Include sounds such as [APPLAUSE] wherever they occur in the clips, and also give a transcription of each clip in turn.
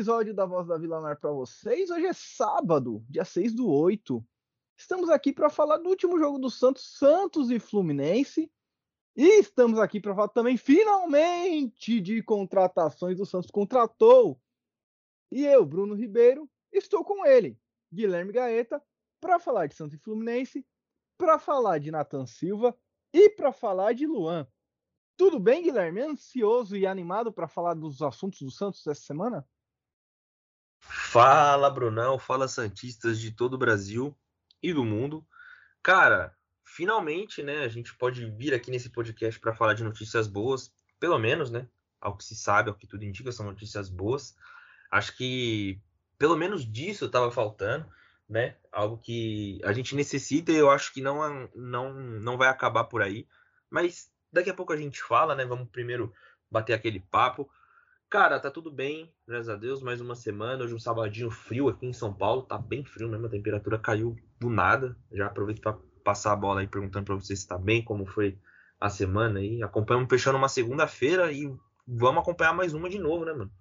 Episódio da Voz da Vila Mar para vocês. Hoje é sábado, dia 6 do 8. Estamos aqui para falar do último jogo do Santos, Santos e Fluminense. E estamos aqui para falar também, finalmente, de contratações. O Santos contratou. E eu, Bruno Ribeiro, estou com ele, Guilherme Gaeta, para falar de Santos e Fluminense, para falar de Nathan Silva e para falar de Luan. Tudo bem, Guilherme? Ansioso e animado para falar dos assuntos do Santos essa semana? Fala, Brunão. Fala, Santistas de todo o Brasil e do mundo. Cara, finalmente, né, a gente pode vir aqui nesse podcast para falar de notícias boas, pelo menos, né? Ao que se sabe, ao que tudo indica, são notícias boas. Acho que pelo menos disso estava faltando, né? Algo que a gente necessita e eu acho que não, não, não vai acabar por aí. Mas Daqui a pouco a gente fala, né? Vamos primeiro bater aquele papo. Cara, tá tudo bem, graças a Deus. Mais uma semana, hoje um sabadinho frio aqui em São Paulo. Tá bem frio mesmo, a temperatura caiu do nada. Já aproveito para passar a bola aí perguntando para você se tá bem, como foi a semana aí. Acompanhamos fechando uma segunda-feira e vamos acompanhar mais uma de novo, né, mano?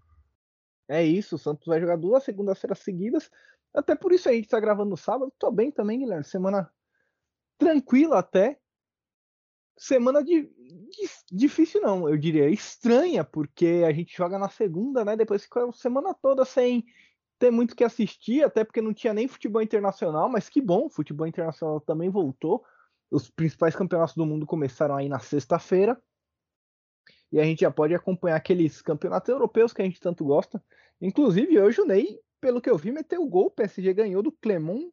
É isso, o Santos vai jogar duas segundas-feiras seguidas. Até por isso a gente tá gravando no sábado. Tô bem também, Guilherme. Semana tranquila até semana de, de, difícil não, eu diria estranha, porque a gente joga na segunda, né? Depois fica a semana toda sem ter muito que assistir, até porque não tinha nem futebol internacional, mas que bom, futebol internacional também voltou. Os principais campeonatos do mundo começaram aí na sexta-feira. E a gente já pode acompanhar aqueles campeonatos europeus que a gente tanto gosta. Inclusive, hoje o Ney, pelo que eu vi, meteu o gol. O PSG ganhou do Clemon.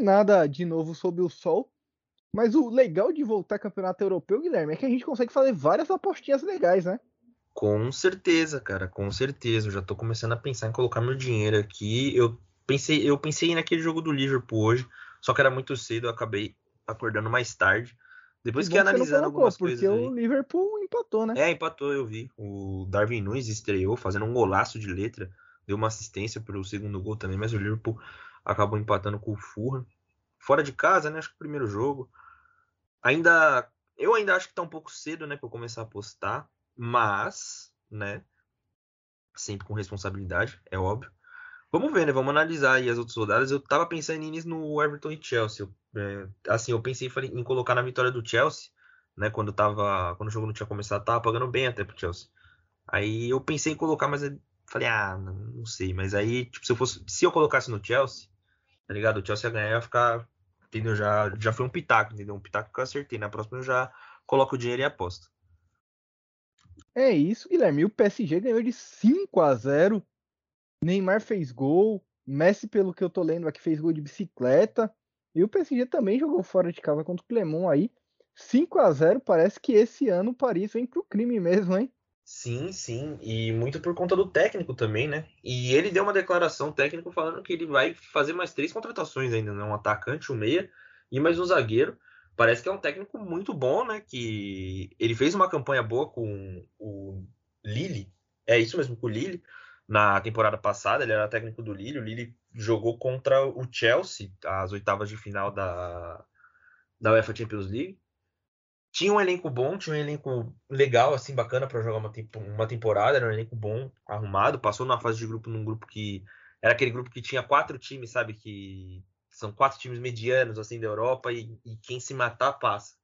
Nada de novo sob o sol. Mas o legal de voltar ao campeonato europeu, Guilherme, é que a gente consegue fazer várias apostinhas legais, né? Com certeza, cara, com certeza. Eu já tô começando a pensar em colocar meu dinheiro aqui. Eu pensei, eu pensei naquele jogo do Liverpool hoje, só que era muito cedo, eu acabei acordando mais tarde. Depois que, que analisando colocou, algumas porque coisas. Porque o Liverpool empatou, né? É, empatou, eu vi. O Darwin Nunes estreou fazendo um golaço de letra, deu uma assistência para o segundo gol também, mas o Liverpool acabou empatando com o Fulham. Fora de casa, né? Acho que o primeiro jogo. Ainda. Eu ainda acho que tá um pouco cedo, né, para começar a apostar, mas, né, sempre com responsabilidade, é óbvio. Vamos ver, né? Vamos analisar aí as outras rodadas. Eu tava pensando nisso no Everton e Chelsea. É, assim, eu pensei em colocar na vitória do Chelsea, né? Quando tava, quando o jogo não tinha começado, tava pagando bem até pro Chelsea. Aí eu pensei em colocar, mas falei, ah, não, não, sei. Mas aí, tipo, se eu fosse, se eu colocasse no Chelsea, tá ligado? O Chelsea ia ganhar, ia ficar Entendeu? Já, já foi um pitaco, entendeu? Um pitaco que eu acertei. Na próxima eu já coloco o dinheiro e aposto. É isso, Guilherme. O PSG ganhou de 5 a 0. Neymar fez gol. Messi, pelo que eu tô lendo aqui, fez gol de bicicleta. E o PSG também jogou fora de casa contra o Clemon aí. 5 a 0 Parece que esse ano o Paris vem pro crime mesmo, hein? Sim, sim, e muito por conta do técnico também, né? E ele deu uma declaração técnico falando que ele vai fazer mais três contratações ainda, né? Um atacante, um meia e mais um zagueiro. Parece que é um técnico muito bom, né? Que ele fez uma campanha boa com o Lille, é isso mesmo, com o Lille, na temporada passada. Ele era técnico do Lille. O Lille jogou contra o Chelsea, as oitavas de final da, da UEFA Champions League tinha um elenco bom, tinha um elenco legal, assim, bacana para jogar uma, uma temporada, era um elenco bom, arrumado, passou numa fase de grupo num grupo que era aquele grupo que tinha quatro times, sabe, que são quatro times medianos, assim, da Europa, e, e quem se matar passa.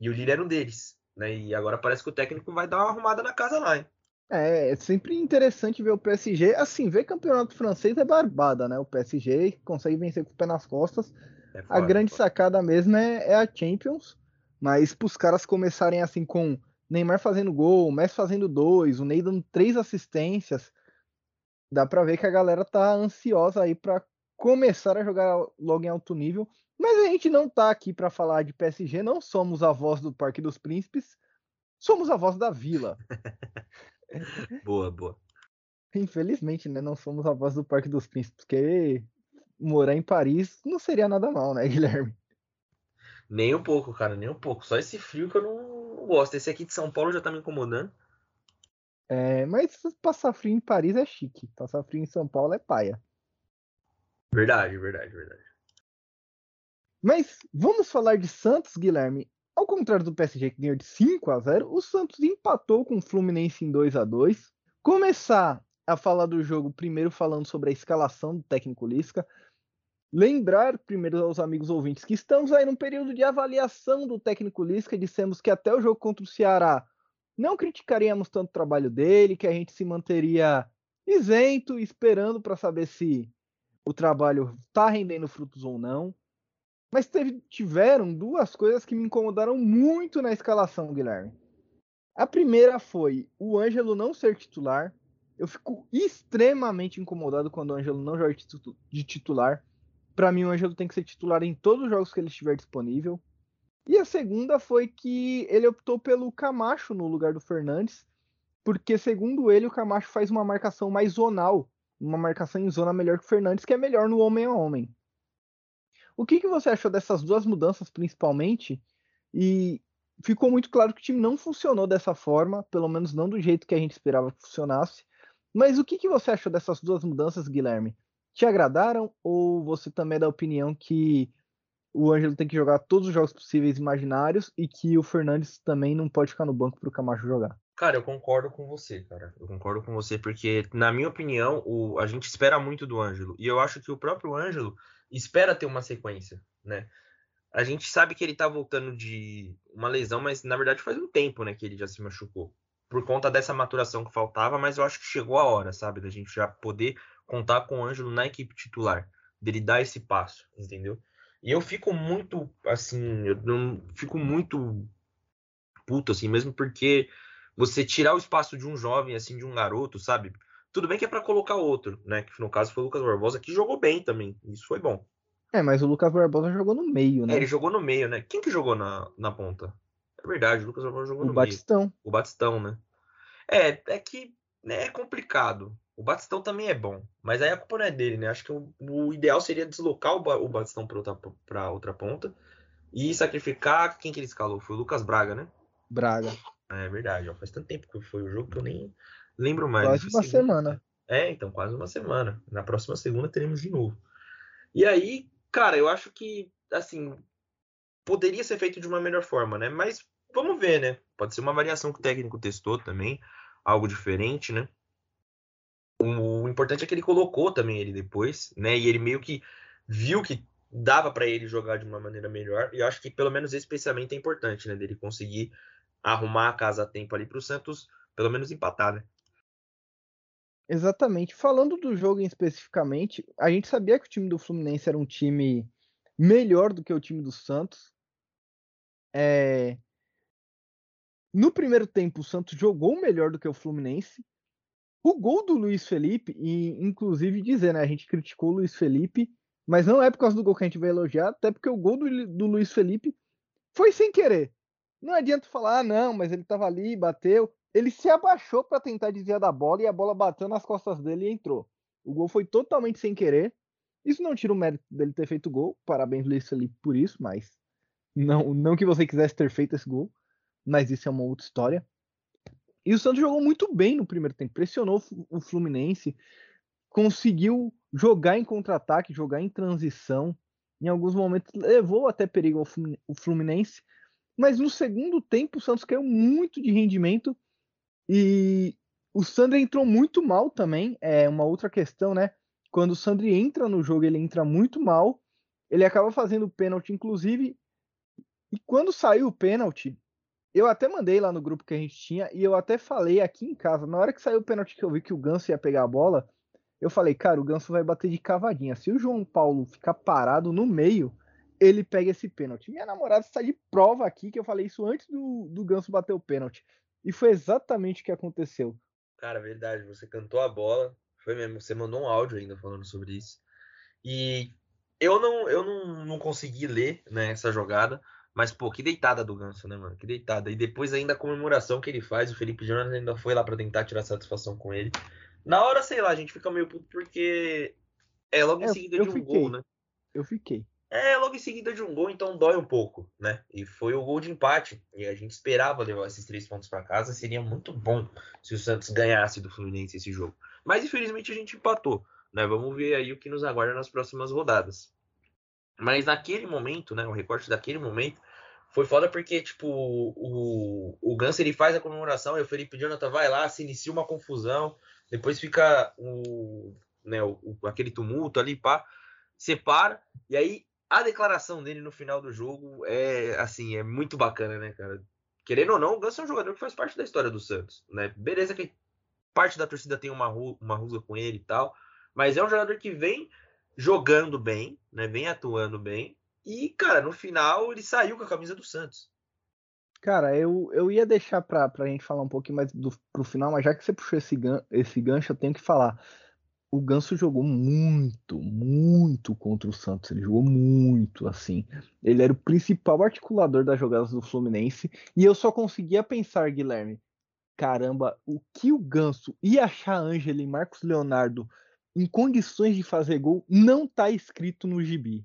E o Lille era um deles, né, e agora parece que o técnico vai dar uma arrumada na casa lá, hein. É, é sempre interessante ver o PSG, assim, ver campeonato francês é barbada, né, o PSG consegue vencer com o pé nas costas, é foda, a grande sacada mesmo é, é a Champions, mas para os caras começarem assim com Neymar fazendo gol, Messi fazendo dois, o Ney dando três assistências, dá para ver que a galera tá ansiosa aí para começar a jogar logo em alto nível. Mas a gente não tá aqui para falar de PSG, não somos a voz do Parque dos Príncipes, somos a voz da Vila. [LAUGHS] boa, boa. Infelizmente, né, não somos a voz do Parque dos Príncipes, porque morar em Paris não seria nada mal, né, [LAUGHS] Guilherme? Nem um pouco, cara, nem um pouco. Só esse frio que eu não gosto. Esse aqui de São Paulo já tá me incomodando. É, mas passar frio em Paris é chique. Passar frio em São Paulo é paia. Verdade, verdade, verdade. Mas vamos falar de Santos, Guilherme. Ao contrário do PSG que ganhou de 5 a 0, o Santos empatou com o Fluminense em 2 a 2. Começar a falar do jogo primeiro falando sobre a escalação do técnico Lisca. Lembrar primeiro aos amigos ouvintes que estamos aí num período de avaliação do técnico Lisca. Dissemos que até o jogo contra o Ceará não criticaríamos tanto o trabalho dele, que a gente se manteria isento, esperando para saber se o trabalho está rendendo frutos ou não. Mas teve, tiveram duas coisas que me incomodaram muito na escalação, Guilherme. A primeira foi o Ângelo não ser titular. Eu fico extremamente incomodado quando o Ângelo não joga de titular. Para mim, o Ângelo tem que ser titular em todos os jogos que ele estiver disponível. E a segunda foi que ele optou pelo Camacho no lugar do Fernandes, porque, segundo ele, o Camacho faz uma marcação mais zonal, uma marcação em zona melhor que o Fernandes, que é melhor no homem a homem. O que, que você achou dessas duas mudanças, principalmente? E ficou muito claro que o time não funcionou dessa forma, pelo menos não do jeito que a gente esperava que funcionasse. Mas o que, que você achou dessas duas mudanças, Guilherme? Te agradaram ou você também é da opinião que o Ângelo tem que jogar todos os jogos possíveis imaginários e que o Fernandes também não pode ficar no banco para o Camacho jogar. Cara, eu concordo com você, cara. Eu concordo com você porque, na minha opinião, o, a gente espera muito do Ângelo. E eu acho que o próprio Ângelo espera ter uma sequência, né? A gente sabe que ele tá voltando de uma lesão, mas na verdade faz um tempo, né, que ele já se machucou. Por conta dessa maturação que faltava, mas eu acho que chegou a hora, sabe, da gente já poder contar com o Ângelo na equipe titular, dele dar esse passo, entendeu? E eu fico muito, assim, eu não fico muito puto, assim, mesmo porque você tirar o espaço de um jovem, assim, de um garoto, sabe? Tudo bem que é para colocar outro, né? Que no caso foi o Lucas Barbosa, que jogou bem também. Isso foi bom. É, mas o Lucas Barbosa jogou no meio, né? É, ele jogou no meio, né? Quem que jogou na, na ponta? É verdade, o Lucas Barbosa jogou o no Batistão. meio. O Batistão. O Batistão, né? É, é que né, é complicado. O Batistão também é bom, mas aí a culpa não é dele, né? Acho que o, o ideal seria deslocar o, o Batistão para outra, pra outra ponta e sacrificar quem que ele escalou. Foi o Lucas Braga, né? Braga. É verdade, ó, faz tanto tempo que foi o jogo que eu nem lembro mais. Quase uma segunda. semana. É, então, quase uma semana. Na próxima segunda teremos de novo. E aí, cara, eu acho que, assim, poderia ser feito de uma melhor forma, né? Mas vamos ver, né? Pode ser uma variação que o técnico testou também, algo diferente, né? O, importante é que ele colocou também ele depois, né? E ele meio que viu que dava para ele jogar de uma maneira melhor. E eu acho que pelo menos esse pensamento é importante, né? Dele conseguir arrumar a casa a tempo ali para o Santos, pelo menos empatar, né? Exatamente. Falando do jogo especificamente, a gente sabia que o time do Fluminense era um time melhor do que o time do Santos. É... No primeiro tempo, o Santos jogou melhor do que o Fluminense. O gol do Luiz Felipe, e inclusive dizer, né? A gente criticou o Luiz Felipe, mas não é por causa do gol que a gente vai elogiar, até porque o gol do, do Luiz Felipe foi sem querer. Não adianta falar, ah, não, mas ele tava ali, bateu. Ele se abaixou para tentar desviar da bola e a bola bateu nas costas dele e entrou. O gol foi totalmente sem querer. Isso não tira o mérito dele ter feito gol. Parabéns, Luiz Felipe, por isso, mas não, não que você quisesse ter feito esse gol, mas isso é uma outra história. E o Santos jogou muito bem no primeiro tempo, pressionou o Fluminense, conseguiu jogar em contra-ataque, jogar em transição. Em alguns momentos levou até perigo o Fluminense, mas no segundo tempo o Santos caiu muito de rendimento e o Sandro entrou muito mal também. É uma outra questão, né? Quando o Sandro entra no jogo, ele entra muito mal. Ele acaba fazendo pênalti, inclusive. E quando saiu o pênalti, eu até mandei lá no grupo que a gente tinha e eu até falei aqui em casa, na hora que saiu o pênalti que eu vi que o Ganso ia pegar a bola, eu falei, cara, o Ganso vai bater de cavadinha. Se o João Paulo ficar parado no meio, ele pega esse pênalti. Minha namorada está de prova aqui que eu falei isso antes do, do Ganso bater o pênalti. E foi exatamente o que aconteceu. Cara, verdade, você cantou a bola, foi mesmo, você mandou um áudio ainda falando sobre isso. E eu não, eu não, não consegui ler né, essa jogada, mas, pô, que deitada do Ganso, né, mano? Que deitada. E depois ainda a comemoração que ele faz, o Felipe Jonas ainda foi lá para tentar tirar satisfação com ele. Na hora, sei lá, a gente fica meio puto porque é logo em seguida de um fiquei. gol, né? Eu fiquei. É, logo em seguida de um gol, então dói um pouco, né? E foi o gol de empate. E a gente esperava levar esses três pontos para casa. Seria muito bom se o Santos ganhasse do Fluminense esse jogo. Mas infelizmente a gente empatou, né? Vamos ver aí o que nos aguarda nas próximas rodadas. Mas naquele momento, né, o recorte daquele momento foi foda porque, tipo, o, o Ganso ele faz a comemoração e o Felipe Jonathan vai lá, se inicia uma confusão, depois fica o, né, o, aquele tumulto ali, pá, separa, e aí a declaração dele no final do jogo é, assim, é muito bacana, né, cara? Querendo ou não, o Ganso é um jogador que faz parte da história do Santos, né? Beleza que parte da torcida tem uma, uma rusga com ele e tal, mas é um jogador que vem jogando bem, né? Vem atuando bem, e, cara, no final ele saiu com a camisa do Santos. Cara, eu, eu ia deixar pra, pra gente falar um pouquinho mais do, pro final, mas já que você puxou esse, gan, esse gancho, eu tenho que falar. O Ganso jogou muito, muito contra o Santos. Ele jogou muito, assim. Ele era o principal articulador das jogadas do Fluminense. E eu só conseguia pensar, Guilherme, caramba, o que o Ganso ia achar Ângelo e Marcos Leonardo em condições de fazer gol não tá escrito no gibi.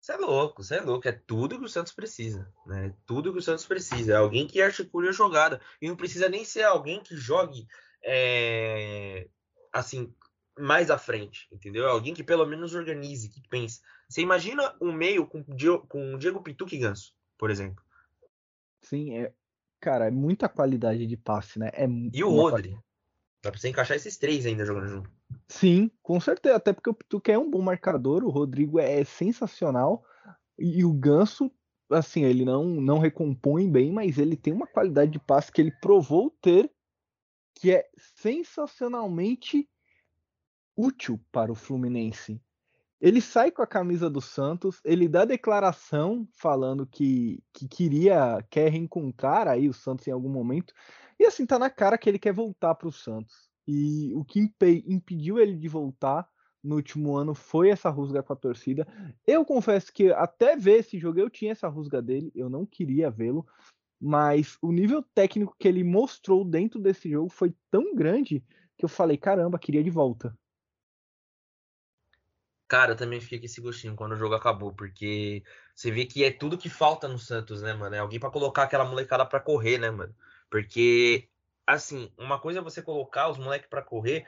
Você é louco, você é louco. É tudo que o Santos precisa. Né? Tudo que o Santos precisa. É alguém que articule a jogada. E não precisa nem ser alguém que jogue é, assim, mais à frente. Entendeu? É alguém que pelo menos organize, que pense. Você imagina um meio com, com o Diego Pituque e Ganso, por exemplo. Sim, é. Cara, é muita qualidade de passe, né? É e o Rodri. Dá pra você encaixar esses três ainda jogando junto. Sim, com certeza. Até porque o Pituca é um bom marcador, o Rodrigo é sensacional. E o Ganso, assim, ele não, não recompõe bem, mas ele tem uma qualidade de passe que ele provou ter que é sensacionalmente útil para o Fluminense. Ele sai com a camisa do Santos, ele dá declaração falando que, que queria, quer reencontrar aí o Santos em algum momento. E assim, tá na cara que ele quer voltar para o Santos. E o que impediu ele de voltar no último ano foi essa rusga com a torcida. Eu confesso que até ver esse jogo eu tinha essa rusga dele, eu não queria vê-lo, mas o nível técnico que ele mostrou dentro desse jogo foi tão grande que eu falei, caramba, queria de volta. Cara, eu também fiquei com esse gostinho quando o jogo acabou, porque você vê que é tudo que falta no Santos, né, mano? É alguém para colocar aquela molecada para correr, né, mano? Porque assim, uma coisa é você colocar os moleques para correr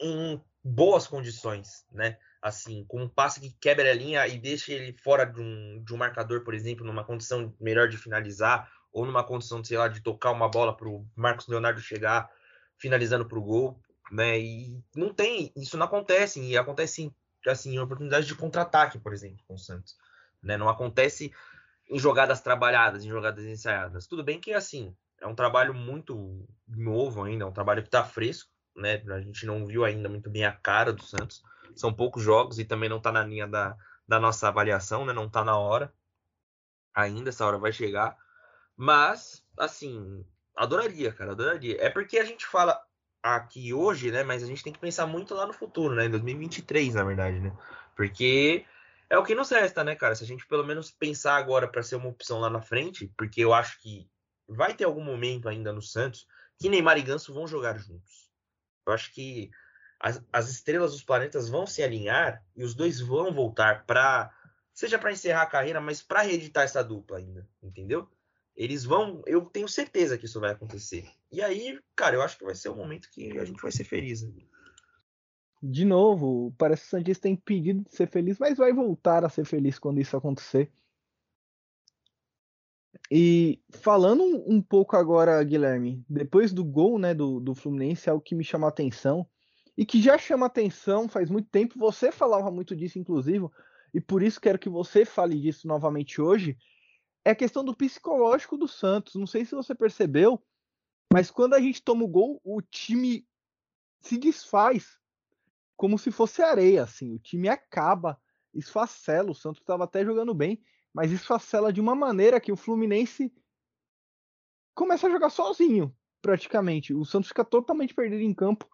em boas condições, né? Assim, com um passe que quebra a linha e deixa ele fora de um, de um marcador, por exemplo, numa condição melhor de finalizar, ou numa condição, sei lá, de tocar uma bola para o Marcos Leonardo chegar finalizando para o gol, né? E não tem, isso não acontece, e acontece assim, em oportunidades de contra-ataque, por exemplo, com o Santos, né? Não acontece em jogadas trabalhadas, em jogadas ensaiadas. Tudo bem que assim, é um trabalho muito novo ainda, é um trabalho que está fresco, né? A gente não viu ainda muito bem a cara do Santos. São poucos jogos e também não está na linha da, da nossa avaliação, né? Não está na hora. Ainda essa hora vai chegar. Mas, assim, adoraria, cara, adoraria. É porque a gente fala aqui hoje, né? Mas a gente tem que pensar muito lá no futuro, né? Em 2023, na verdade, né? Porque é o que nos resta, né, cara? Se a gente pelo menos pensar agora para ser uma opção lá na frente, porque eu acho que vai ter algum momento ainda no Santos que Neymar e Ganso vão jogar juntos. Eu acho que as, as estrelas dos planetas vão se alinhar e os dois vão voltar para seja para encerrar a carreira, mas para reeditar essa dupla ainda, entendeu? Eles vão, eu tenho certeza que isso vai acontecer. E aí, cara, eu acho que vai ser o momento que a gente vai ser feliz. Né? De novo, parece que o Santista tem impedido de ser feliz, mas vai voltar a ser feliz quando isso acontecer. E falando um, pouco agora, Guilherme, depois do gol né, do, do Fluminense, é algo que me chama a atenção e que já chama atenção faz muito tempo. Você falava muito disso, inclusive, e por isso quero que você fale disso novamente hoje. É a questão do psicológico do Santos. Não sei se você percebeu, mas quando a gente toma o gol, o time se desfaz como se fosse areia, assim. O time acaba, esfacela. O Santos estava até jogando bem mas esfacela de uma maneira que o Fluminense começa a jogar sozinho, praticamente. O Santos fica totalmente perdido em campo.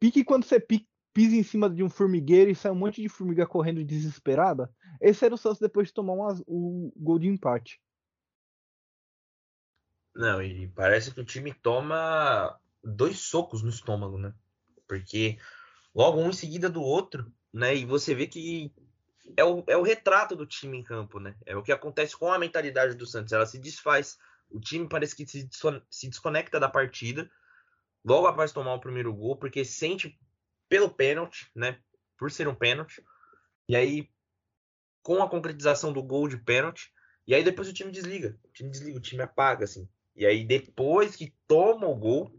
Pique quando você pisa em cima de um formigueiro e sai um monte de formiga correndo desesperada. Esse era o Santos depois de tomar o gol de empate. Não, e parece que o time toma dois socos no estômago, né? Porque logo um em seguida do outro, né? E você vê que é o, é o retrato do time em campo, né? É o que acontece com a mentalidade do Santos. Ela se desfaz. O time parece que se, se desconecta da partida logo após tomar o primeiro gol, porque sente pelo pênalti, né? Por ser um pênalti. E aí, com a concretização do gol de pênalti, E aí depois o time desliga. O time desliga, o time apaga, assim. E aí depois que toma o gol,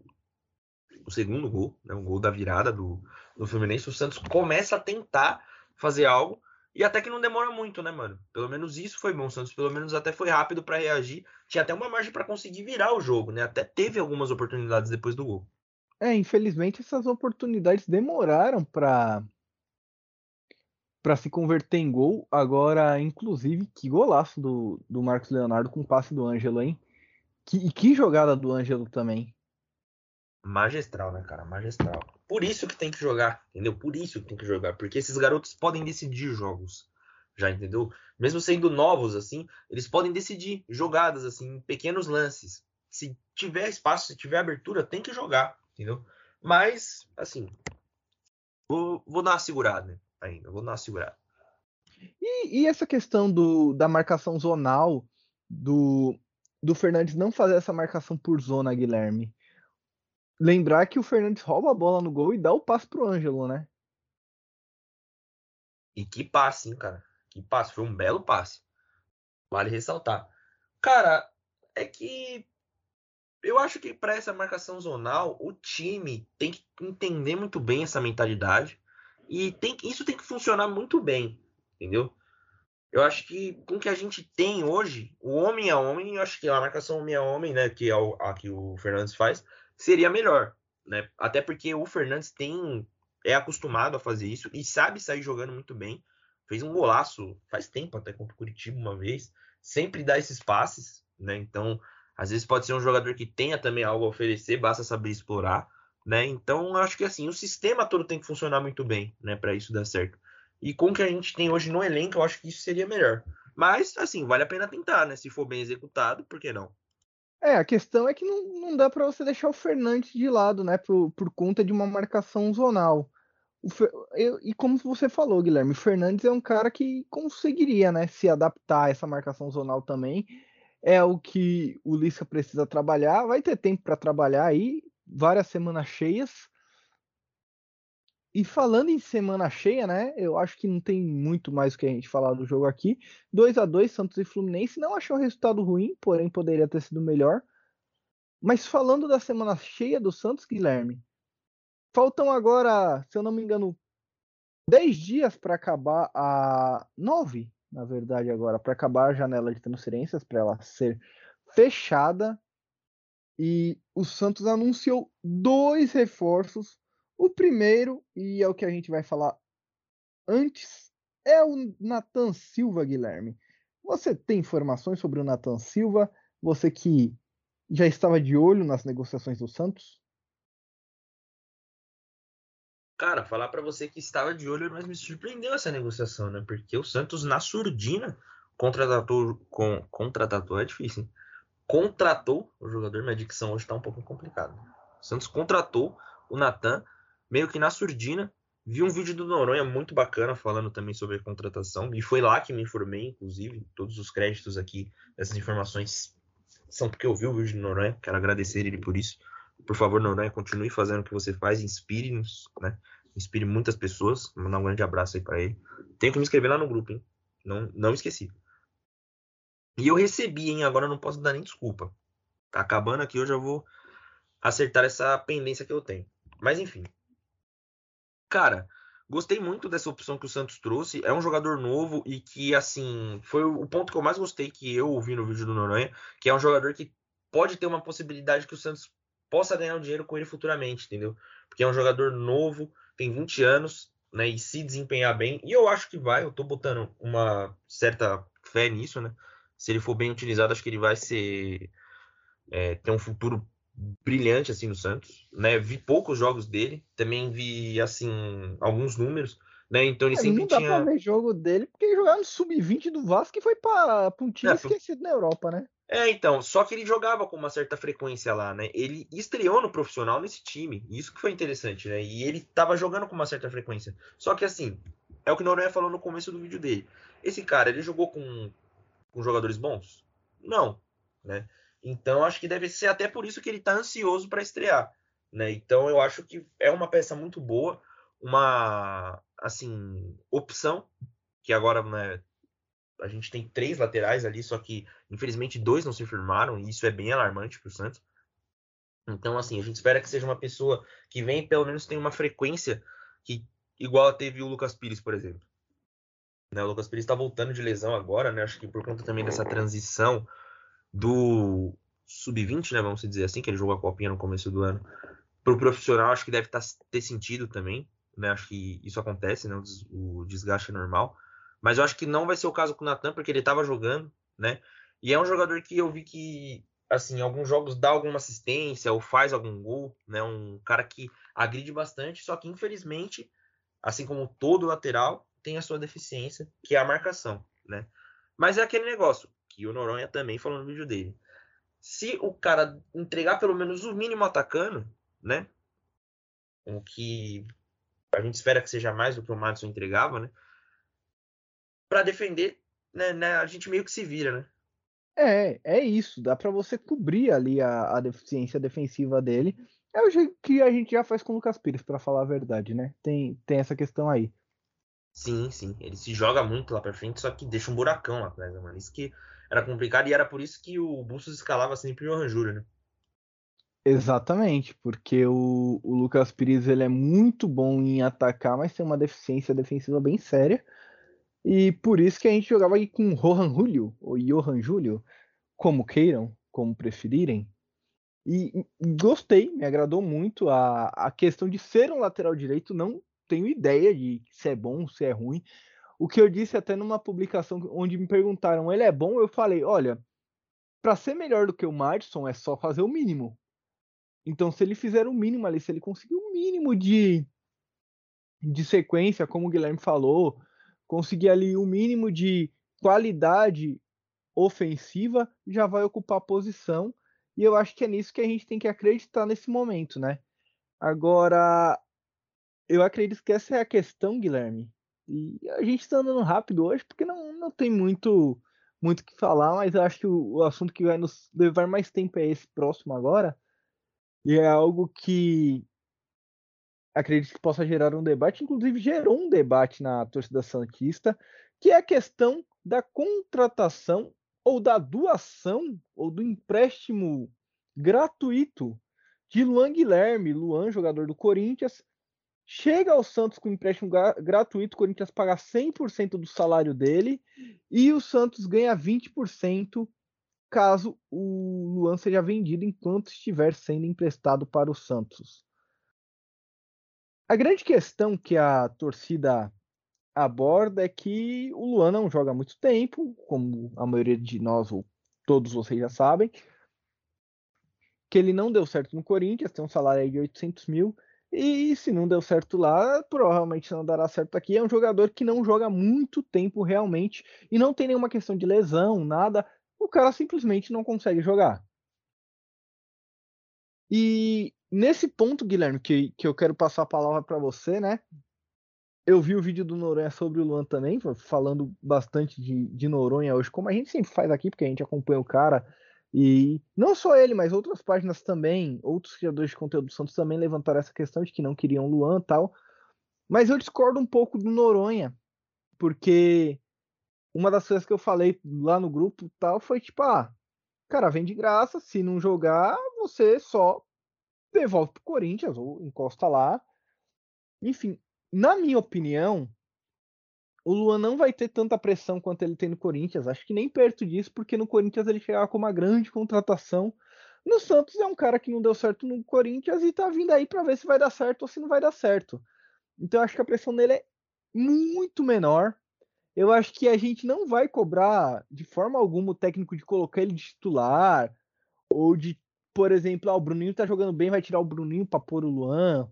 o segundo gol, né, o gol da virada do, do Fluminense, o Santos começa a tentar fazer algo. E até que não demora muito, né, mano? Pelo menos isso foi bom. O Santos pelo menos até foi rápido para reagir. Tinha até uma margem para conseguir virar o jogo, né? Até teve algumas oportunidades depois do gol. É, infelizmente essas oportunidades demoraram para para se converter em gol. Agora, inclusive, que golaço do, do Marcos Leonardo com o passe do Ângelo, hein? Que, e que jogada do Ângelo também. Magistral, né, cara? Magistral. Por isso que tem que jogar, entendeu? Por isso que tem que jogar. Porque esses garotos podem decidir jogos. Já entendeu? Mesmo sendo novos, assim, eles podem decidir jogadas, assim, em pequenos lances. Se tiver espaço, se tiver abertura, tem que jogar, entendeu? Mas, assim, vou, vou dar uma segurada né, ainda, vou dar uma segurada. E, e essa questão do, da marcação zonal, do, do Fernandes não fazer essa marcação por zona, Guilherme? Lembrar que o Fernandes rouba a bola no gol e dá o passe pro Ângelo, né? E que passe, hein, cara? Que passe, foi um belo passe. Vale ressaltar. Cara, é que eu acho que para essa marcação zonal, o time tem que entender muito bem essa mentalidade e tem, isso tem que funcionar muito bem, entendeu? Eu acho que com o que a gente tem hoje, o homem a homem, eu acho que a marcação homem a homem, né, que é o, a que o Fernandes faz, seria melhor, né? Até porque o Fernandes tem é acostumado a fazer isso e sabe sair jogando muito bem. Fez um golaço faz tempo até contra o Curitiba uma vez, sempre dá esses passes, né? Então, às vezes pode ser um jogador que tenha também algo a oferecer, basta saber explorar, né? Então, acho que assim, o sistema todo tem que funcionar muito bem, né, para isso dar certo. E com o que a gente tem hoje no elenco, eu acho que isso seria melhor. Mas, assim, vale a pena tentar, né? Se for bem executado, por que não? É, a questão é que não, não dá para você deixar o Fernandes de lado, né? Por, por conta de uma marcação zonal. Eu, e como você falou, Guilherme, o Fernandes é um cara que conseguiria, né? Se adaptar a essa marcação zonal também. É o que o Lisca precisa trabalhar. Vai ter tempo para trabalhar aí, várias semanas cheias. E falando em semana cheia, né? Eu acho que não tem muito mais o que a gente falar do jogo aqui. 2 a 2 Santos e Fluminense. Não achei um resultado ruim, porém poderia ter sido melhor. Mas falando da semana cheia do Santos, Guilherme, faltam agora, se eu não me engano, 10 dias para acabar a. 9, na verdade, agora, para acabar a janela de transferências, para ela ser fechada. E o Santos anunciou dois reforços o primeiro, e é o que a gente vai falar antes, é o Nathan Silva, Guilherme. Você tem informações sobre o Nathan Silva? Você que já estava de olho nas negociações do Santos? Cara, falar para você que estava de olho, mas me surpreendeu essa negociação, né? Porque o Santos, na surdina, contratou. Com, contratou é difícil, hein? Contratou o jogador, minha dicção hoje está um pouco complicada. Santos contratou o Natan meio que na surdina. Vi um vídeo do Noronha muito bacana falando também sobre a contratação. E foi lá que me informei, inclusive. Todos os créditos aqui, essas informações são porque eu vi o vídeo do Noronha. Quero agradecer ele por isso. Por favor, Noronha, continue fazendo o que você faz. Inspire-nos, né? Inspire muitas pessoas. Mandar um grande abraço aí para ele. Tenho que me inscrever lá no grupo, hein? Não, não esqueci. E eu recebi, hein? Agora eu não posso dar nem desculpa. Tá acabando aqui, eu já vou acertar essa pendência que eu tenho. Mas enfim, Cara, gostei muito dessa opção que o Santos trouxe. É um jogador novo e que, assim, foi o ponto que eu mais gostei que eu ouvi no vídeo do Noronha, que é um jogador que pode ter uma possibilidade que o Santos possa ganhar um dinheiro com ele futuramente, entendeu? Porque é um jogador novo, tem 20 anos, né, e se desempenhar bem, e eu acho que vai, eu tô botando uma certa fé nisso, né? Se ele for bem utilizado, acho que ele vai ser é, ter um futuro brilhante assim no Santos, né? Vi poucos jogos dele, também vi assim alguns números, né? Então ele é, sempre não dá tinha pra ver jogo dele porque ele jogava no sub-20 do Vasco e foi para um time é, esquecido na Europa, né? É, então, só que ele jogava com uma certa frequência lá, né? Ele estreou no profissional nesse time, isso que foi interessante, né? E ele tava jogando com uma certa frequência. Só que assim, é o que Noronha falou no começo do vídeo dele. Esse cara, ele jogou com, com jogadores bons? Não, né? Então acho que deve ser até por isso que ele está ansioso para estrear, né? Então eu acho que é uma peça muito boa, uma assim opção que agora né, A gente tem três laterais ali, só que infelizmente dois não se firmaram, e isso é bem alarmante para o Santos. Então, assim, a gente espera que seja uma pessoa que vem pelo menos tem uma frequência que igual teve o Lucas Pires, por exemplo. Né, o Lucas Pires está voltando de lesão agora, né? Acho que por conta também dessa transição do sub-20, né? Vamos dizer assim, que ele jogou a copinha no começo do ano. Para o profissional, acho que deve tá, ter sentido também, né? Acho que isso acontece, né? O desgaste é normal. Mas eu acho que não vai ser o caso com o Natan, porque ele estava jogando, né? E é um jogador que eu vi que, assim, alguns jogos dá alguma assistência ou faz algum gol, né? Um cara que agride bastante, só que infelizmente, assim como todo lateral, tem a sua deficiência, que é a marcação, né? Mas é aquele negócio que o Noronha também falou no vídeo dele. Se o cara entregar pelo menos o mínimo atacando, né? O que a gente espera que seja mais do que o Madison entregava, né? Para defender, né, né, a gente meio que se vira, né? É, é isso. Dá para você cobrir ali a, a, deficiência defensiva dele. É o jeito que a gente já faz com o Lucas Pires, para falar a verdade, né? Tem, tem essa questão aí. Sim, sim. Ele se joga muito lá pra frente, só que deixa um buracão lá atrás, né, mano? Isso que era complicado e era por isso que o Bustos escalava sempre o Júlio, né? Exatamente, porque o, o Lucas Pires ele é muito bom em atacar, mas tem uma deficiência defensiva bem séria. E por isso que a gente jogava aí com Rohan Julio, ou Johan Julio, como queiram, como preferirem. E gostei, me agradou muito a, a questão de ser um lateral direito. Não tenho ideia de se é bom, se é ruim. O que eu disse até numa publicação onde me perguntaram, ele é bom? Eu falei, olha, para ser melhor do que o Madison é só fazer o mínimo. Então, se ele fizer o mínimo ali, se ele conseguir o mínimo de, de sequência, como o Guilherme falou, conseguir ali o um mínimo de qualidade ofensiva, já vai ocupar posição. E eu acho que é nisso que a gente tem que acreditar nesse momento, né? Agora, eu acredito que essa é a questão, Guilherme. E a gente está andando rápido hoje porque não, não tem muito muito que falar, mas eu acho que o, o assunto que vai nos levar mais tempo é esse próximo agora. E é algo que acredito que possa gerar um debate, inclusive gerou um debate na torcida santista, que é a questão da contratação ou da doação ou do empréstimo gratuito de Luan Guilherme, Luan, jogador do Corinthians, chega ao Santos com empréstimo gratuito, o Corinthians paga 100% do salário dele e o Santos ganha 20% caso o Luan seja vendido enquanto estiver sendo emprestado para o Santos. A grande questão que a torcida aborda é que o Luan não joga há muito tempo, como a maioria de nós, ou todos vocês já sabem, que ele não deu certo no Corinthians, tem um salário de 800 mil, e se não deu certo lá, provavelmente não dará certo aqui. É um jogador que não joga muito tempo realmente, e não tem nenhuma questão de lesão, nada, o cara simplesmente não consegue jogar. E nesse ponto, Guilherme, que, que eu quero passar a palavra para você, né? Eu vi o vídeo do Noronha sobre o Luan também, falando bastante de, de Noronha hoje, como a gente sempre faz aqui, porque a gente acompanha o cara. E não só ele, mas outras páginas também, outros criadores de conteúdo do Santos também levantaram essa questão de que não queriam Luan e tal. Mas eu discordo um pouco do Noronha, porque uma das coisas que eu falei lá no grupo tal foi tipo, ah, cara, vem de graça, se não jogar, você só devolve pro Corinthians ou encosta lá. Enfim, na minha opinião, o Luan não vai ter tanta pressão quanto ele tem no Corinthians. Acho que nem perto disso, porque no Corinthians ele chegava com uma grande contratação. No Santos é um cara que não deu certo no Corinthians e tá vindo aí para ver se vai dar certo ou se não vai dar certo. Então acho que a pressão nele é muito menor. Eu acho que a gente não vai cobrar de forma alguma o técnico de colocar ele de titular ou de por exemplo, ah, o Bruninho tá jogando bem, vai tirar o Bruninho para pôr o Luan.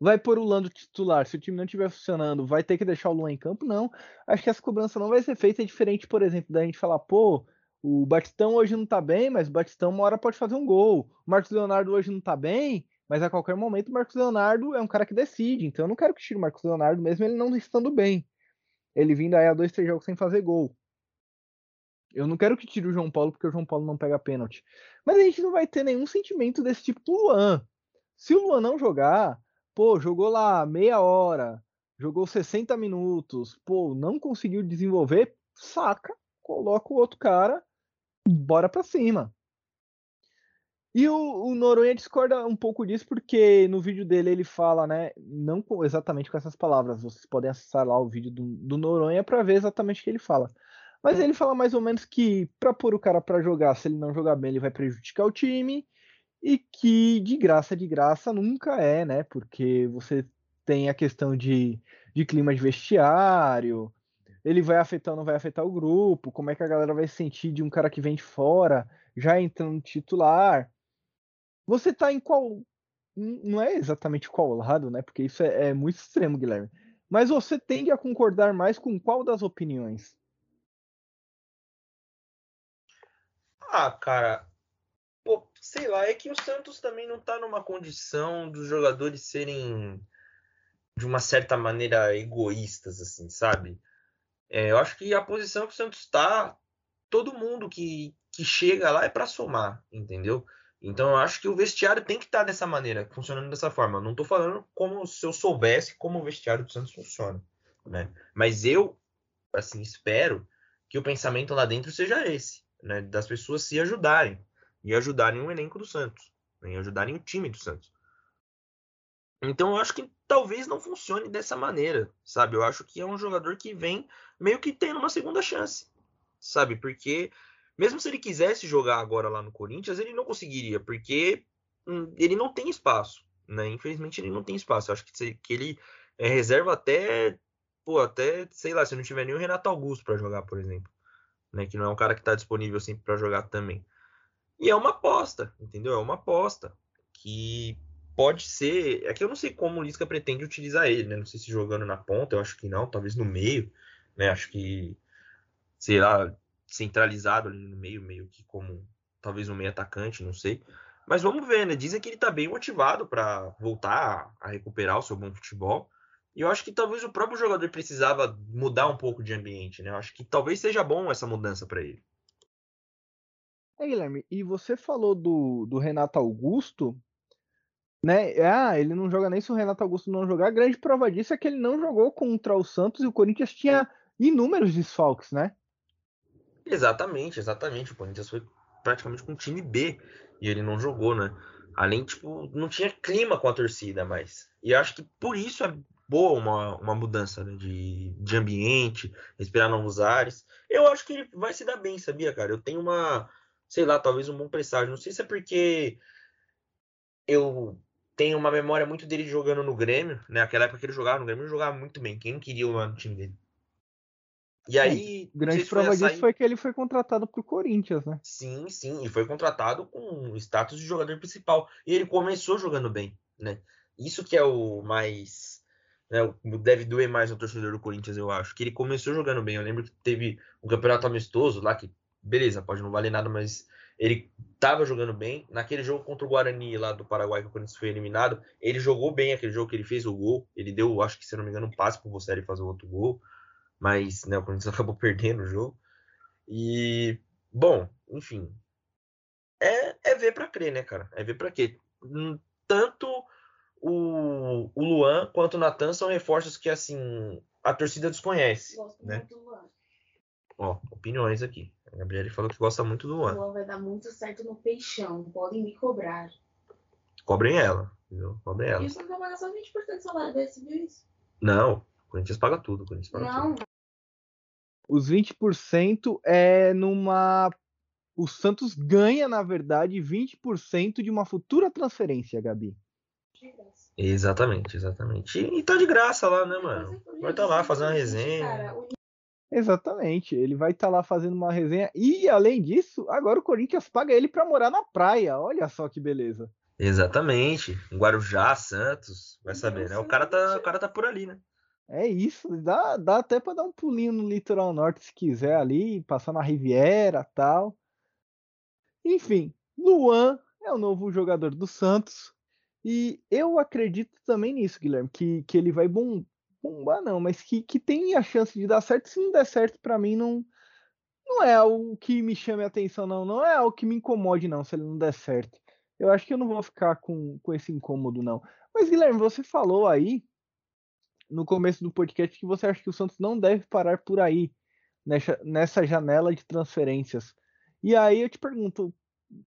Vai pôr o Luan do titular. Se o time não estiver funcionando, vai ter que deixar o Luan em campo? Não. Acho que essa cobrança não vai ser feita. É diferente, por exemplo, da gente falar, pô, o Batistão hoje não tá bem, mas o Batistão uma hora pode fazer um gol. O Marcos Leonardo hoje não tá bem, mas a qualquer momento o Marcos Leonardo é um cara que decide. Então eu não quero que tire o Marcos Leonardo, mesmo ele não estando bem. Ele vindo aí a dois, três jogos sem fazer gol. Eu não quero que tire o João Paulo porque o João Paulo não pega pênalti. Mas a gente não vai ter nenhum sentimento desse tipo pro Luan. Se o Luan não jogar, pô, jogou lá meia hora, jogou 60 minutos, pô, não conseguiu desenvolver, saca, coloca o outro cara, bora pra cima. E o, o, Noronha discorda um pouco disso, porque no vídeo dele ele fala, né? Não exatamente com essas palavras. Vocês podem acessar lá o vídeo do, do Noronha para ver exatamente o que ele fala. Mas ele fala mais ou menos que para pôr o cara para jogar, se ele não jogar bem, ele vai prejudicar o time. E que de graça, de graça nunca é, né? Porque você tem a questão de, de clima de vestiário, ele vai afetar ou não vai afetar o grupo, como é que a galera vai se sentir de um cara que vem de fora, já entrando titular. Você tá em qual. Não é exatamente qual lado, né? Porque isso é, é muito extremo, Guilherme. Mas você tende a concordar mais com qual das opiniões? Ah, cara. Pô, sei lá, é que o Santos também não tá numa condição dos jogadores serem de uma certa maneira egoístas, assim, sabe? É, eu acho que a posição que o Santos está, todo mundo que, que chega lá é para somar, entendeu? Então eu acho que o vestiário tem que estar tá dessa maneira, funcionando dessa forma. Eu não estou falando como se eu soubesse como o vestiário do Santos funciona, né? Mas eu, assim, espero que o pensamento lá dentro seja esse, né? Das pessoas se ajudarem e ajudarem o elenco do Santos, né? e ajudarem o time do Santos. Então eu acho que talvez não funcione dessa maneira, sabe? Eu acho que é um jogador que vem meio que tendo uma segunda chance, sabe? Porque mesmo se ele quisesse jogar agora lá no Corinthians, ele não conseguiria, porque hum, ele não tem espaço, né? Infelizmente ele não tem espaço. Eu acho que, que ele é reserva até, pô, até, sei lá, se não tiver nem o Renato Augusto para jogar, por exemplo, né? Que não é um cara que está disponível sempre para jogar também. E é uma aposta, entendeu? É uma aposta que pode ser. É que eu não sei como o Lisca pretende utilizar ele, né? Não sei se jogando na ponta, eu acho que não, talvez no meio, né? Acho que, sei lá, centralizado ali no meio, meio que como talvez um meio atacante, não sei. Mas vamos ver, né? Dizem que ele tá bem motivado para voltar a recuperar o seu bom futebol. E eu acho que talvez o próprio jogador precisava mudar um pouco de ambiente, né? Eu acho que talvez seja bom essa mudança para ele. É, Guilherme, e você falou do, do Renato Augusto, né? Ah, ele não joga nem se o Renato Augusto não jogar. A grande prova disso é que ele não jogou contra o Santos e o Corinthians tinha inúmeros desfalques, né? Exatamente, exatamente. O Corinthians foi praticamente com um time B e ele não jogou, né? Além, tipo, não tinha clima com a torcida mais. E acho que por isso é boa uma, uma mudança né? de, de ambiente, respirar novos ares. Eu acho que ele vai se dar bem, sabia, cara? Eu tenho uma, sei lá, talvez um bom presságio. Não sei se é porque eu tenho uma memória muito dele jogando no Grêmio, né? Aquela época que ele jogava no Grêmio, ele jogava muito bem. Quem não queria o no time dele? E aí. grande prova disso foi que ele foi contratado pro Corinthians, né? Sim, sim. E foi contratado com status de jogador principal. E ele começou jogando bem, né? Isso que é o mais. Né, deve doer mais no torcedor do Corinthians, eu acho. Que ele começou jogando bem. Eu lembro que teve um campeonato amistoso lá, que beleza, pode não valer nada, mas ele estava jogando bem. Naquele jogo contra o Guarani lá do Paraguai, que o Corinthians foi eliminado, ele jogou bem aquele jogo que ele fez o gol. Ele deu, acho que se não me engano, um passe para você fazer o outro gol. Mas né, o Corinthians [LAUGHS] acabou perdendo o jogo. E, bom, enfim. É, é ver para crer, né, cara? É ver para quê? Hum, tanto o, o Luan quanto o Natan são reforços que, assim, a torcida desconhece. Gosto né? muito do Luan. Ó, opiniões aqui. A Gabriele falou que gosta muito do Luan. O Luan vai dar muito certo no peixão. Podem me cobrar. Cobrem ela. Entendeu? Cobrem ela. Isso não vai pagar só 20% do salário desse, viu isso? Não. O Corinthians paga tudo. O Corinthians paga não. Tudo. Os 20% é numa. O Santos ganha, na verdade, 20% de uma futura transferência, Gabi. Exatamente, exatamente. E, e tá de graça lá, né, mano? Vai estar tá lá fazendo uma resenha. Exatamente, ele vai estar tá lá fazendo uma resenha e além disso, agora o Corinthians paga ele para morar na praia. Olha só que beleza. Exatamente, Guarujá, Santos, vai saber, né? O cara tá, o cara tá por ali, né? É isso, dá, dá até para dar um pulinho no litoral norte se quiser ali, passar na Riviera, tal. Enfim, Luan é o novo jogador do Santos e eu acredito também nisso, Guilherme, que, que ele vai bom, bombar não, mas que, que tem a chance de dar certo. Se não der certo, para mim não não é o que me chame a atenção, não. Não é o que me incomode, não, se ele não der certo. Eu acho que eu não vou ficar com, com esse incômodo, não. Mas, Guilherme, você falou aí no começo do podcast que você acha que o Santos não deve parar por aí, nessa, nessa janela de transferências. E aí eu te pergunto,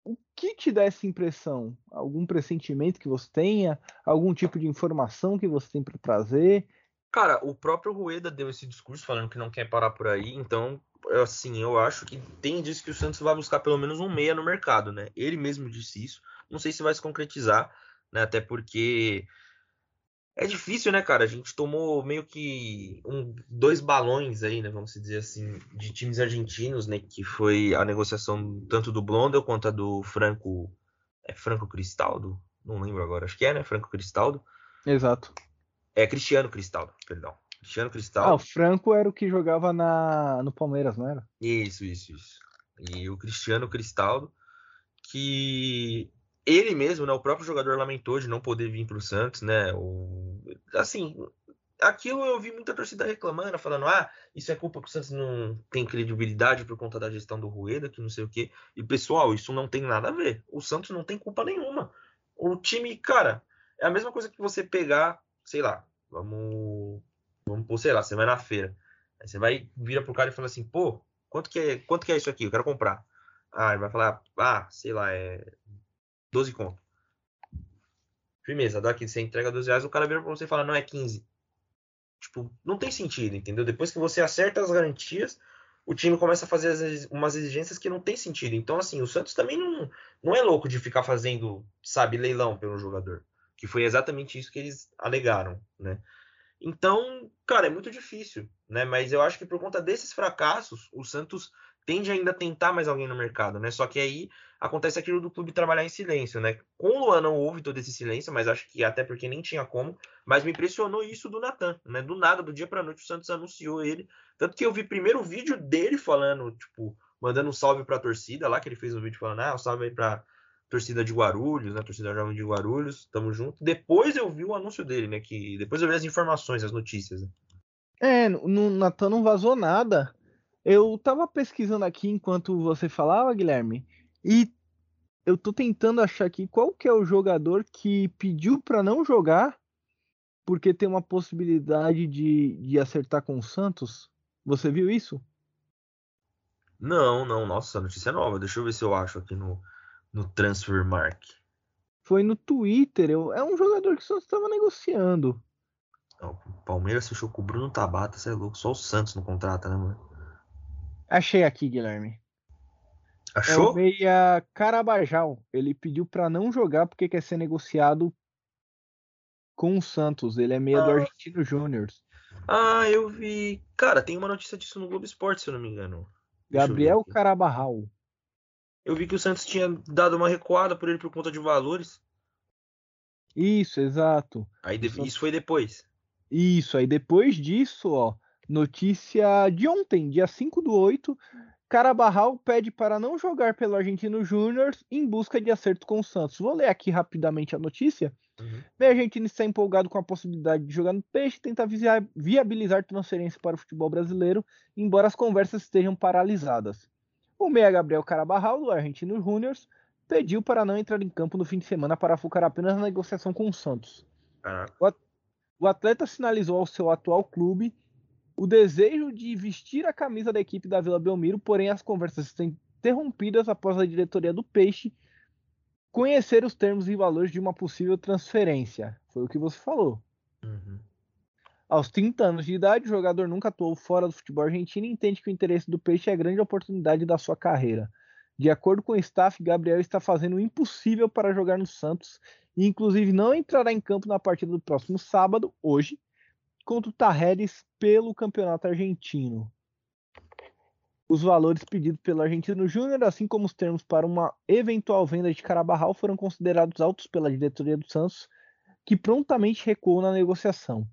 o que te dá essa impressão? Algum pressentimento que você tenha? Algum tipo de informação que você tem para trazer? Cara, o próprio Rueda deu esse discurso falando que não quer parar por aí, então, assim, eu acho que tem disso que o Santos vai buscar pelo menos um meia no mercado, né? Ele mesmo disse isso. Não sei se vai se concretizar, né? Até porque é difícil, né, cara? A gente tomou meio que um, dois balões aí, né? Vamos dizer assim, de times argentinos, né? Que foi a negociação tanto do Blondel quanto a do Franco. É Franco Cristaldo? Não lembro agora. Acho que é, né? Franco Cristaldo. Exato. É Cristiano Cristaldo, perdão. Cristiano Cristaldo. Ah, o Franco era o que jogava na, no Palmeiras, não era? Isso, isso, isso. E o Cristiano Cristaldo, que ele mesmo, né, o próprio jogador lamentou de não poder vir para o Santos, né? O, assim, aquilo eu vi muita torcida reclamando, falando: ah, isso é culpa que o Santos não tem credibilidade por conta da gestão do Rueda, que não sei o quê. E pessoal, isso não tem nada a ver. O Santos não tem culpa nenhuma. O time, cara, é a mesma coisa que você pegar, sei lá, vamos, vamos pôr, sei lá, você vai na feira. Aí você vai, vira pro cara e fala assim: pô, quanto que é, quanto que é isso aqui? Eu quero comprar. Ah, ele vai falar: ah, sei lá, é 12 conto. Firmeza, daqui você entrega 12 reais, o cara vira pra você e fala, não, é 15. Tipo, não tem sentido, entendeu? Depois que você acerta as garantias, o time começa a fazer umas exigências que não tem sentido. Então, assim, o Santos também não, não é louco de ficar fazendo, sabe, leilão pelo jogador. Que foi exatamente isso que eles alegaram, né? Então, cara, é muito difícil, né? Mas eu acho que por conta desses fracassos, o Santos tende ainda a tentar mais alguém no mercado, né? Só que aí acontece aquilo do clube trabalhar em silêncio, né? Com o Luan não houve todo esse silêncio, mas acho que até porque nem tinha como. Mas me impressionou isso do Natan, né? Do nada, do dia para noite, o Santos anunciou ele. Tanto que eu vi primeiro o vídeo dele falando, tipo, mandando um salve pra torcida lá, que ele fez um vídeo falando, ah, um salve aí pra torcida de Guarulhos, né? Torcida jovem de Guarulhos, tamo junto. Depois eu vi o anúncio dele, né? Que depois eu vi as informações, as notícias. Né? É, no Natan não vazou nada. Eu tava pesquisando aqui enquanto você falava, Guilherme, e eu tô tentando achar aqui qual que é o jogador que pediu para não jogar porque tem uma possibilidade de, de acertar com o Santos. Você viu isso? Não, não, nossa, notícia nova. Deixa eu ver se eu acho aqui no, no Transfermark. Foi no Twitter. Eu, é um jogador que o Santos estava negociando. Não, o Palmeiras fechou com o Bruno Tabata, você é louco. Só o Santos não contrata, né, mano? Achei aqui, Guilherme. Achou? É o meia Carabajal. Ele pediu para não jogar porque quer ser negociado com o Santos. Ele é meia ah. do Argentino Júnior. Ah, eu vi. Cara, tem uma notícia disso no Globo Esporte, se eu não me engano. Gabriel Carabajal. Eu vi que o Santos tinha dado uma recuada por ele por conta de valores. Isso, exato. Aí de... Isso foi depois. Isso, aí depois disso, ó, Notícia de ontem, dia 5 do 8. Carabarral pede para não jogar pelo Argentino Júnior em busca de acerto com o Santos. Vou ler aqui rapidamente a notícia. Uhum. O argentino está empolgado com a possibilidade de jogar no Peixe e tentar viabilizar transferência para o futebol brasileiro, embora as conversas estejam paralisadas. O meia Gabriel Carabarral, do Argentino Júnior, pediu para não entrar em campo no fim de semana para focar apenas na negociação com o Santos. O atleta sinalizou ao seu atual clube o desejo de vestir a camisa da equipe da Vila Belmiro, porém as conversas estão interrompidas após a diretoria do Peixe conhecer os termos e valores de uma possível transferência. Foi o que você falou. Uhum. Aos 30 anos de idade, o jogador nunca atuou fora do futebol argentino e entende que o interesse do Peixe é a grande oportunidade da sua carreira. De acordo com o staff, Gabriel está fazendo o impossível para jogar no Santos e, inclusive, não entrará em campo na partida do próximo sábado, hoje, contra o Tarreres pelo Campeonato Argentino. Os valores pedidos pelo Argentino Júnior, assim como os termos para uma eventual venda de Carabarral, foram considerados altos pela diretoria do Santos, que prontamente recuou na negociação.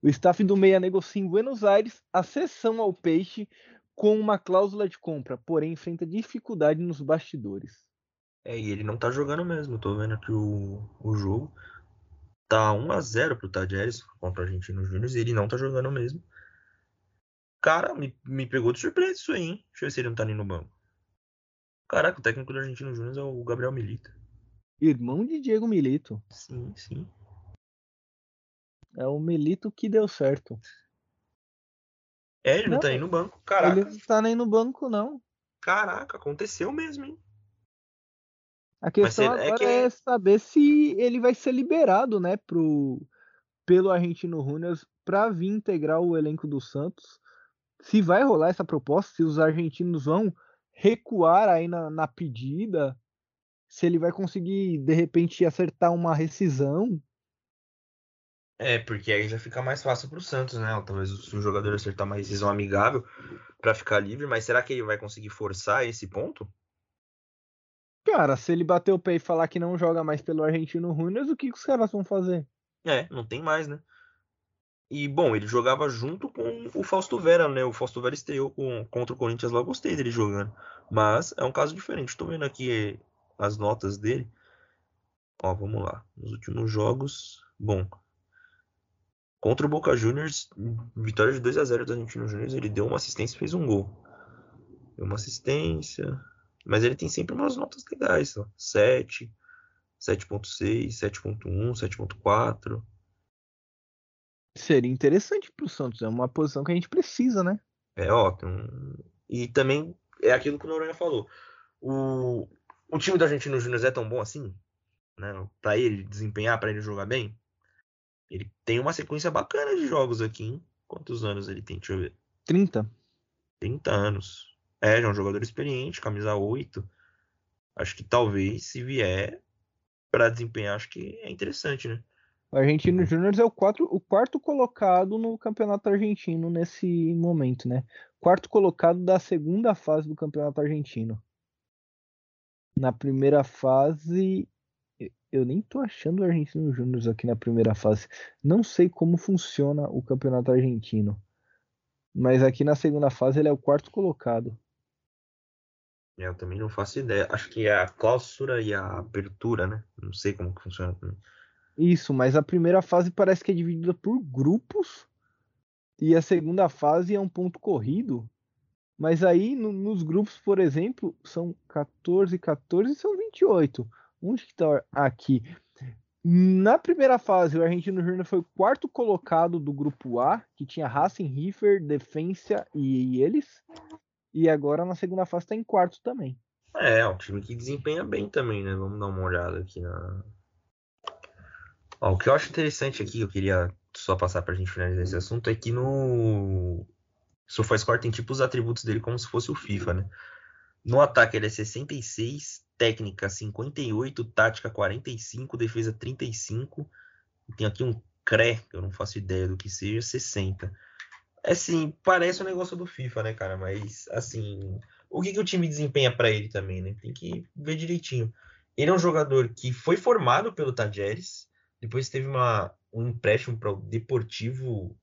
O staff do Meia negocia em Buenos Aires a cessão ao Peixe com uma cláusula de compra, porém enfrenta dificuldade nos bastidores. É, e ele não tá jogando mesmo, tô vendo aqui o, o jogo tá 1 a 0 pro Tajeres contra o Argentino Júnior e ele não tá jogando mesmo. Cara, me, me pegou de surpresa isso aí, hein? Deixa eu ver se ele não tá nem no banco. Caraca, o técnico do Argentino Júnior é o Gabriel Milito. Irmão de Diego Milito. Sim, sim. É o Melito que deu certo. É, ele não, não tá aí no banco. Caraca. Ele não tá nem no banco, não. Caraca, aconteceu mesmo, hein? A questão é agora é, que... é, saber se ele vai ser liberado, né, pro, pelo Argentino Júnior para vir integrar o elenco do Santos. Se vai rolar essa proposta, se os argentinos vão recuar aí na, na pedida, se ele vai conseguir de repente acertar uma rescisão. É, porque aí já fica mais fácil pro Santos, né? Talvez se o jogador acertar uma rescisão amigável para ficar livre, mas será que ele vai conseguir forçar esse ponto? Cara, se ele bater o pé e falar que não joga mais pelo Argentino Juniors, o que, que os caras vão fazer? É, não tem mais, né? E, bom, ele jogava junto com o Fausto Vera, né? O Fausto Vera estreou com, contra o Corinthians lá, eu gostei dele jogando. Mas é um caso diferente. Estou vendo aqui as notas dele. Ó, vamos lá. Nos últimos jogos. Bom. Contra o Boca Juniors, vitória de 2 a 0 do Argentino Juniors, ele deu uma assistência e fez um gol. Deu uma assistência. Mas ele tem sempre umas notas legais, ó. 7, 7.6, 7.1, 7.4. Seria interessante para o Santos, é uma posição que a gente precisa, né? É ótimo. E também é aquilo que o Noronha falou. O, o time do Argentino Júnior é tão bom assim, né? Para ele desempenhar, para ele jogar bem. Ele tem uma sequência bacana de jogos aqui, hein? Quantos anos ele tem? Deixa eu ver. 30. 30 anos. É, é um jogador experiente, camisa 8. Acho que talvez, se vier para desempenhar, acho que é interessante, né? O Argentino Júnior é o, quatro, o quarto colocado no campeonato argentino nesse momento, né? Quarto colocado da segunda fase do campeonato argentino. Na primeira fase, eu nem tô achando o Argentino Júnior aqui na primeira fase. Não sei como funciona o campeonato argentino. Mas aqui na segunda fase ele é o quarto colocado. Eu também não faço ideia. Acho que é a clausura e a abertura, né? Não sei como que funciona. Isso, mas a primeira fase parece que é dividida por grupos e a segunda fase é um ponto corrido. Mas aí no, nos grupos, por exemplo, são 14, 14 e são 28. Onde que tá aqui? Na primeira fase, o Argentino Júnior foi o quarto colocado do grupo A, que tinha Racing, River, Defensa e eles. E agora na segunda fase está em quarto também. É, é um time que desempenha bem também, né? Vamos dar uma olhada aqui na. Ó, o que eu acho interessante aqui, eu queria só passar pra gente finalizar esse assunto, é que no SofaScore tem tipo os atributos dele como se fosse o FIFA, né? No ataque ele é 66, técnica 58, tática 45, defesa 35. Tem aqui um CRE, que eu não faço ideia do que seja, 60. É assim, parece um negócio do FIFA, né, cara? Mas, assim, o que, que o time desempenha para ele também, né? Tem que ver direitinho. Ele é um jogador que foi formado pelo Tajeres, depois teve uma, um empréstimo para o Deportivo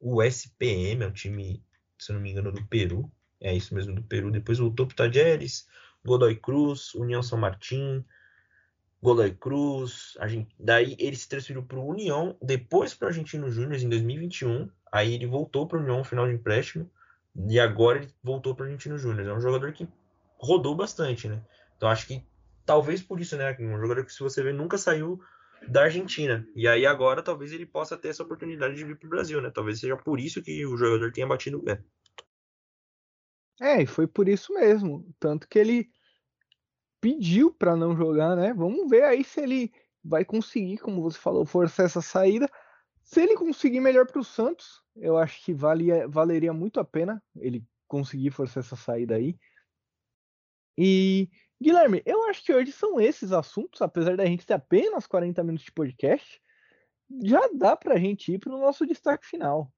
USPM, é um time, se não me engano, do Peru. É isso mesmo, do Peru. Depois voltou para o Tajeres, Godoy Cruz, União São Martin, Godoy Cruz. Gente, daí ele se transferiu para o União, depois para o Argentino Júnior em 2021. Aí ele voltou para o União final de empréstimo e agora ele voltou para o Argentino Júnior. É um jogador que rodou bastante, né? Então acho que talvez por isso, né? Um jogador que se você ver nunca saiu da Argentina. E aí agora talvez ele possa ter essa oportunidade de vir para o Brasil, né? Talvez seja por isso que o jogador tenha batido o pé. É, e foi por isso mesmo. Tanto que ele pediu para não jogar, né? Vamos ver aí se ele vai conseguir, como você falou, forçar essa saída. Se ele conseguir melhor para o Santos, eu acho que valia, valeria muito a pena ele conseguir forçar essa saída aí. E, Guilherme, eu acho que hoje são esses assuntos, apesar da gente ter apenas 40 minutos de podcast, já dá para a gente ir para o nosso destaque final.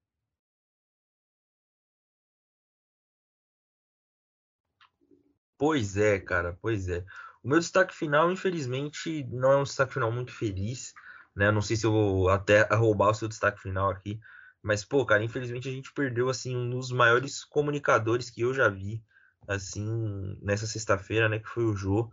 Pois é, cara, pois é. O meu destaque final, infelizmente, não é um destaque final muito feliz né? Não sei se eu vou até [LAUGHS] roubar o seu destaque final aqui, mas pô, cara, infelizmente a gente perdeu assim um dos maiores comunicadores que eu já vi assim nessa sexta-feira, né, que foi o Jô.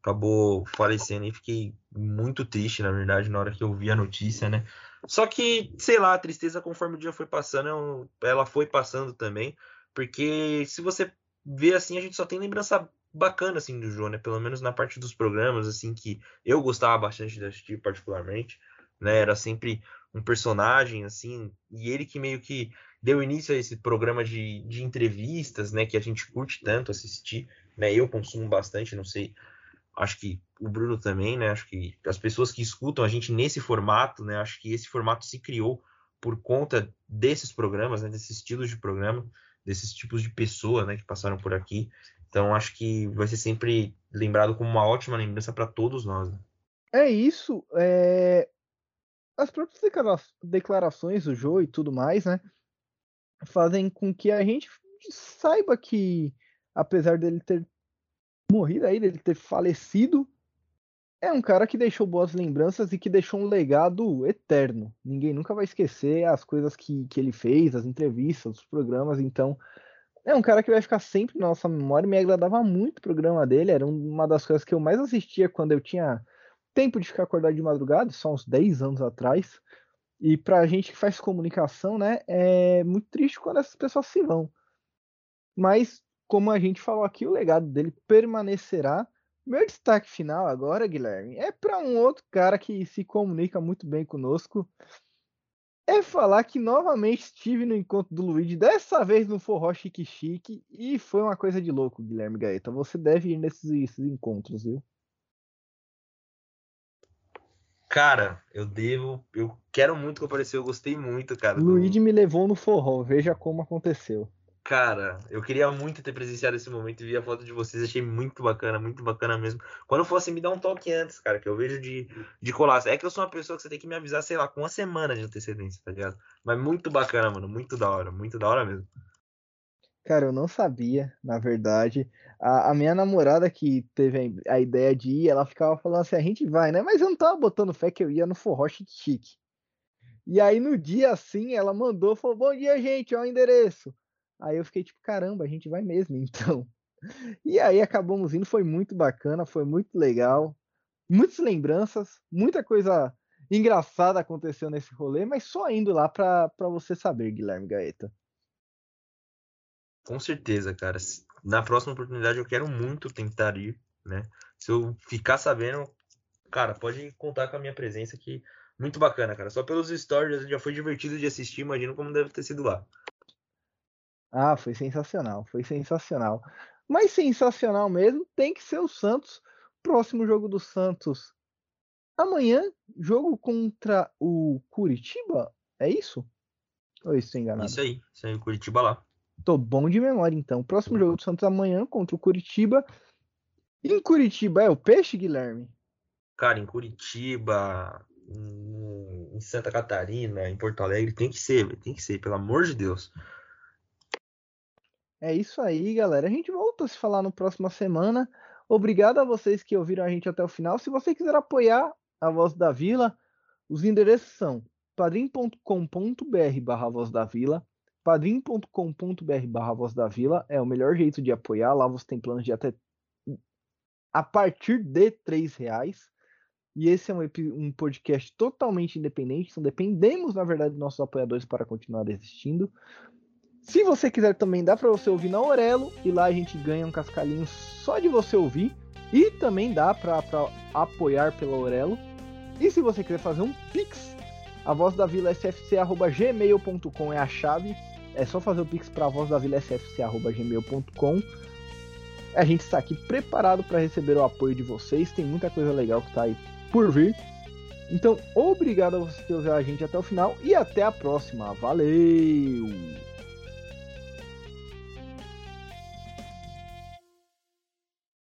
Acabou falecendo e fiquei muito triste, na verdade, na hora que eu vi a notícia, né? Só que, sei lá, a tristeza conforme o dia foi passando, ela foi passando também, porque se você vê assim, a gente só tem lembrança bacana assim do João, né? Pelo menos na parte dos programas assim que eu gostava bastante de assistir particularmente, né? Era sempre um personagem, assim, e ele que meio que deu início a esse programa de, de entrevistas, né? Que a gente curte tanto assistir, né? Eu consumo bastante, não sei, acho que o Bruno também, né? Acho que as pessoas que escutam a gente nesse formato, né? Acho que esse formato se criou por conta desses programas, né? Desses estilos de programa, desses tipos de pessoa, né? Que passaram por aqui. Então acho que vai ser sempre lembrado como uma ótima lembrança para todos nós. Né? É isso. É... As próprias declarações do Joe e tudo mais, né? Fazem com que a gente saiba que, apesar dele ter morrido aí, dele ter falecido, é um cara que deixou boas lembranças e que deixou um legado eterno. Ninguém nunca vai esquecer as coisas que, que ele fez, as entrevistas, os programas. Então, é um cara que vai ficar sempre na nossa memória. Me agradava muito o programa dele. Era uma das coisas que eu mais assistia quando eu tinha tempo de ficar acordado de madrugada, só uns 10 anos atrás. E pra gente que faz comunicação, né, é muito triste quando essas pessoas se vão. Mas, como a gente falou aqui, o legado dele permanecerá. Meu destaque final agora, Guilherme, é para um outro cara que se comunica muito bem conosco, é falar que novamente estive no encontro do Luigi, dessa vez no Forró Chique Chique, e foi uma coisa de louco, Guilherme Gaeta. Você deve ir nesses, encontros, viu? Cara, eu devo. Eu quero muito que apareceu, eu gostei muito, cara. Luigi do... me levou no forró, veja como aconteceu. Cara, eu queria muito ter presenciado esse momento e vi a foto de vocês, achei muito bacana, muito bacana mesmo. Quando fosse me dar um toque antes, cara, que eu vejo de, de colar. É que eu sou uma pessoa que você tem que me avisar, sei lá, com uma semana de antecedência, tá ligado? Mas muito bacana, mano, muito da hora, muito da hora mesmo. Cara, eu não sabia, na verdade. A, a minha namorada que teve a, ideia de ir, ela ficava falando assim, a gente vai, né? Mas eu não tava botando fé que eu ia no forró chique. E aí no dia assim, ela mandou, falou, bom dia, gente, ó o endereço. Aí eu fiquei tipo, caramba, a gente vai mesmo, então. [LAUGHS] E aí acabamos indo, foi muito bacana, foi muito legal. Muitas lembranças, muita coisa engraçada aconteceu nesse rolê, mas só indo lá para você saber, Guilherme Gaeta. Com certeza, cara. Na próxima oportunidade eu quero muito tentar ir, né? Se eu ficar sabendo, cara, pode contar com a minha presença que muito bacana, cara. Só pelos stories já foi divertido de assistir, imagino como deve ter sido lá. Ah, foi sensacional, foi sensacional. Mas sensacional mesmo tem que ser o Santos. Próximo jogo do Santos amanhã, jogo contra o Curitiba, é isso? Ou isso enganado? Isso aí, isso aí, o Curitiba lá. Tô bom de memória então. Próximo jogo do Santos amanhã contra o Curitiba. Em Curitiba é o Peixe, Guilherme? Cara, em Curitiba, em Santa Catarina, em Porto Alegre, tem que ser, tem que ser, pelo amor de Deus. É isso aí, galera. A gente volta a se falar no próxima semana. Obrigado a vocês que ouviram a gente até o final. Se você quiser apoiar a Voz da Vila, os endereços são padrim.com.br barra Voz da Vila, padrim.com.br barra Voz da Vila é o melhor jeito de apoiar. Lá você tem planos de até a partir de três reais. E esse é um, um podcast totalmente independente. Então dependemos, na verdade, dos nossos apoiadores para continuar existindo. Se você quiser também dá para você ouvir na Orelo e lá a gente ganha um cascalhinho só de você ouvir e também dá para apoiar pela Orelo. E se você quiser fazer um pix, a voz da vila sfc@gmail.com é a chave. É só fazer o pix para a voz da vila sfc@gmail.com. A gente está aqui preparado para receber o apoio de vocês. Tem muita coisa legal que está aí por vir. Então, obrigado a você ter ouvido a gente até o final e até a próxima. Valeu!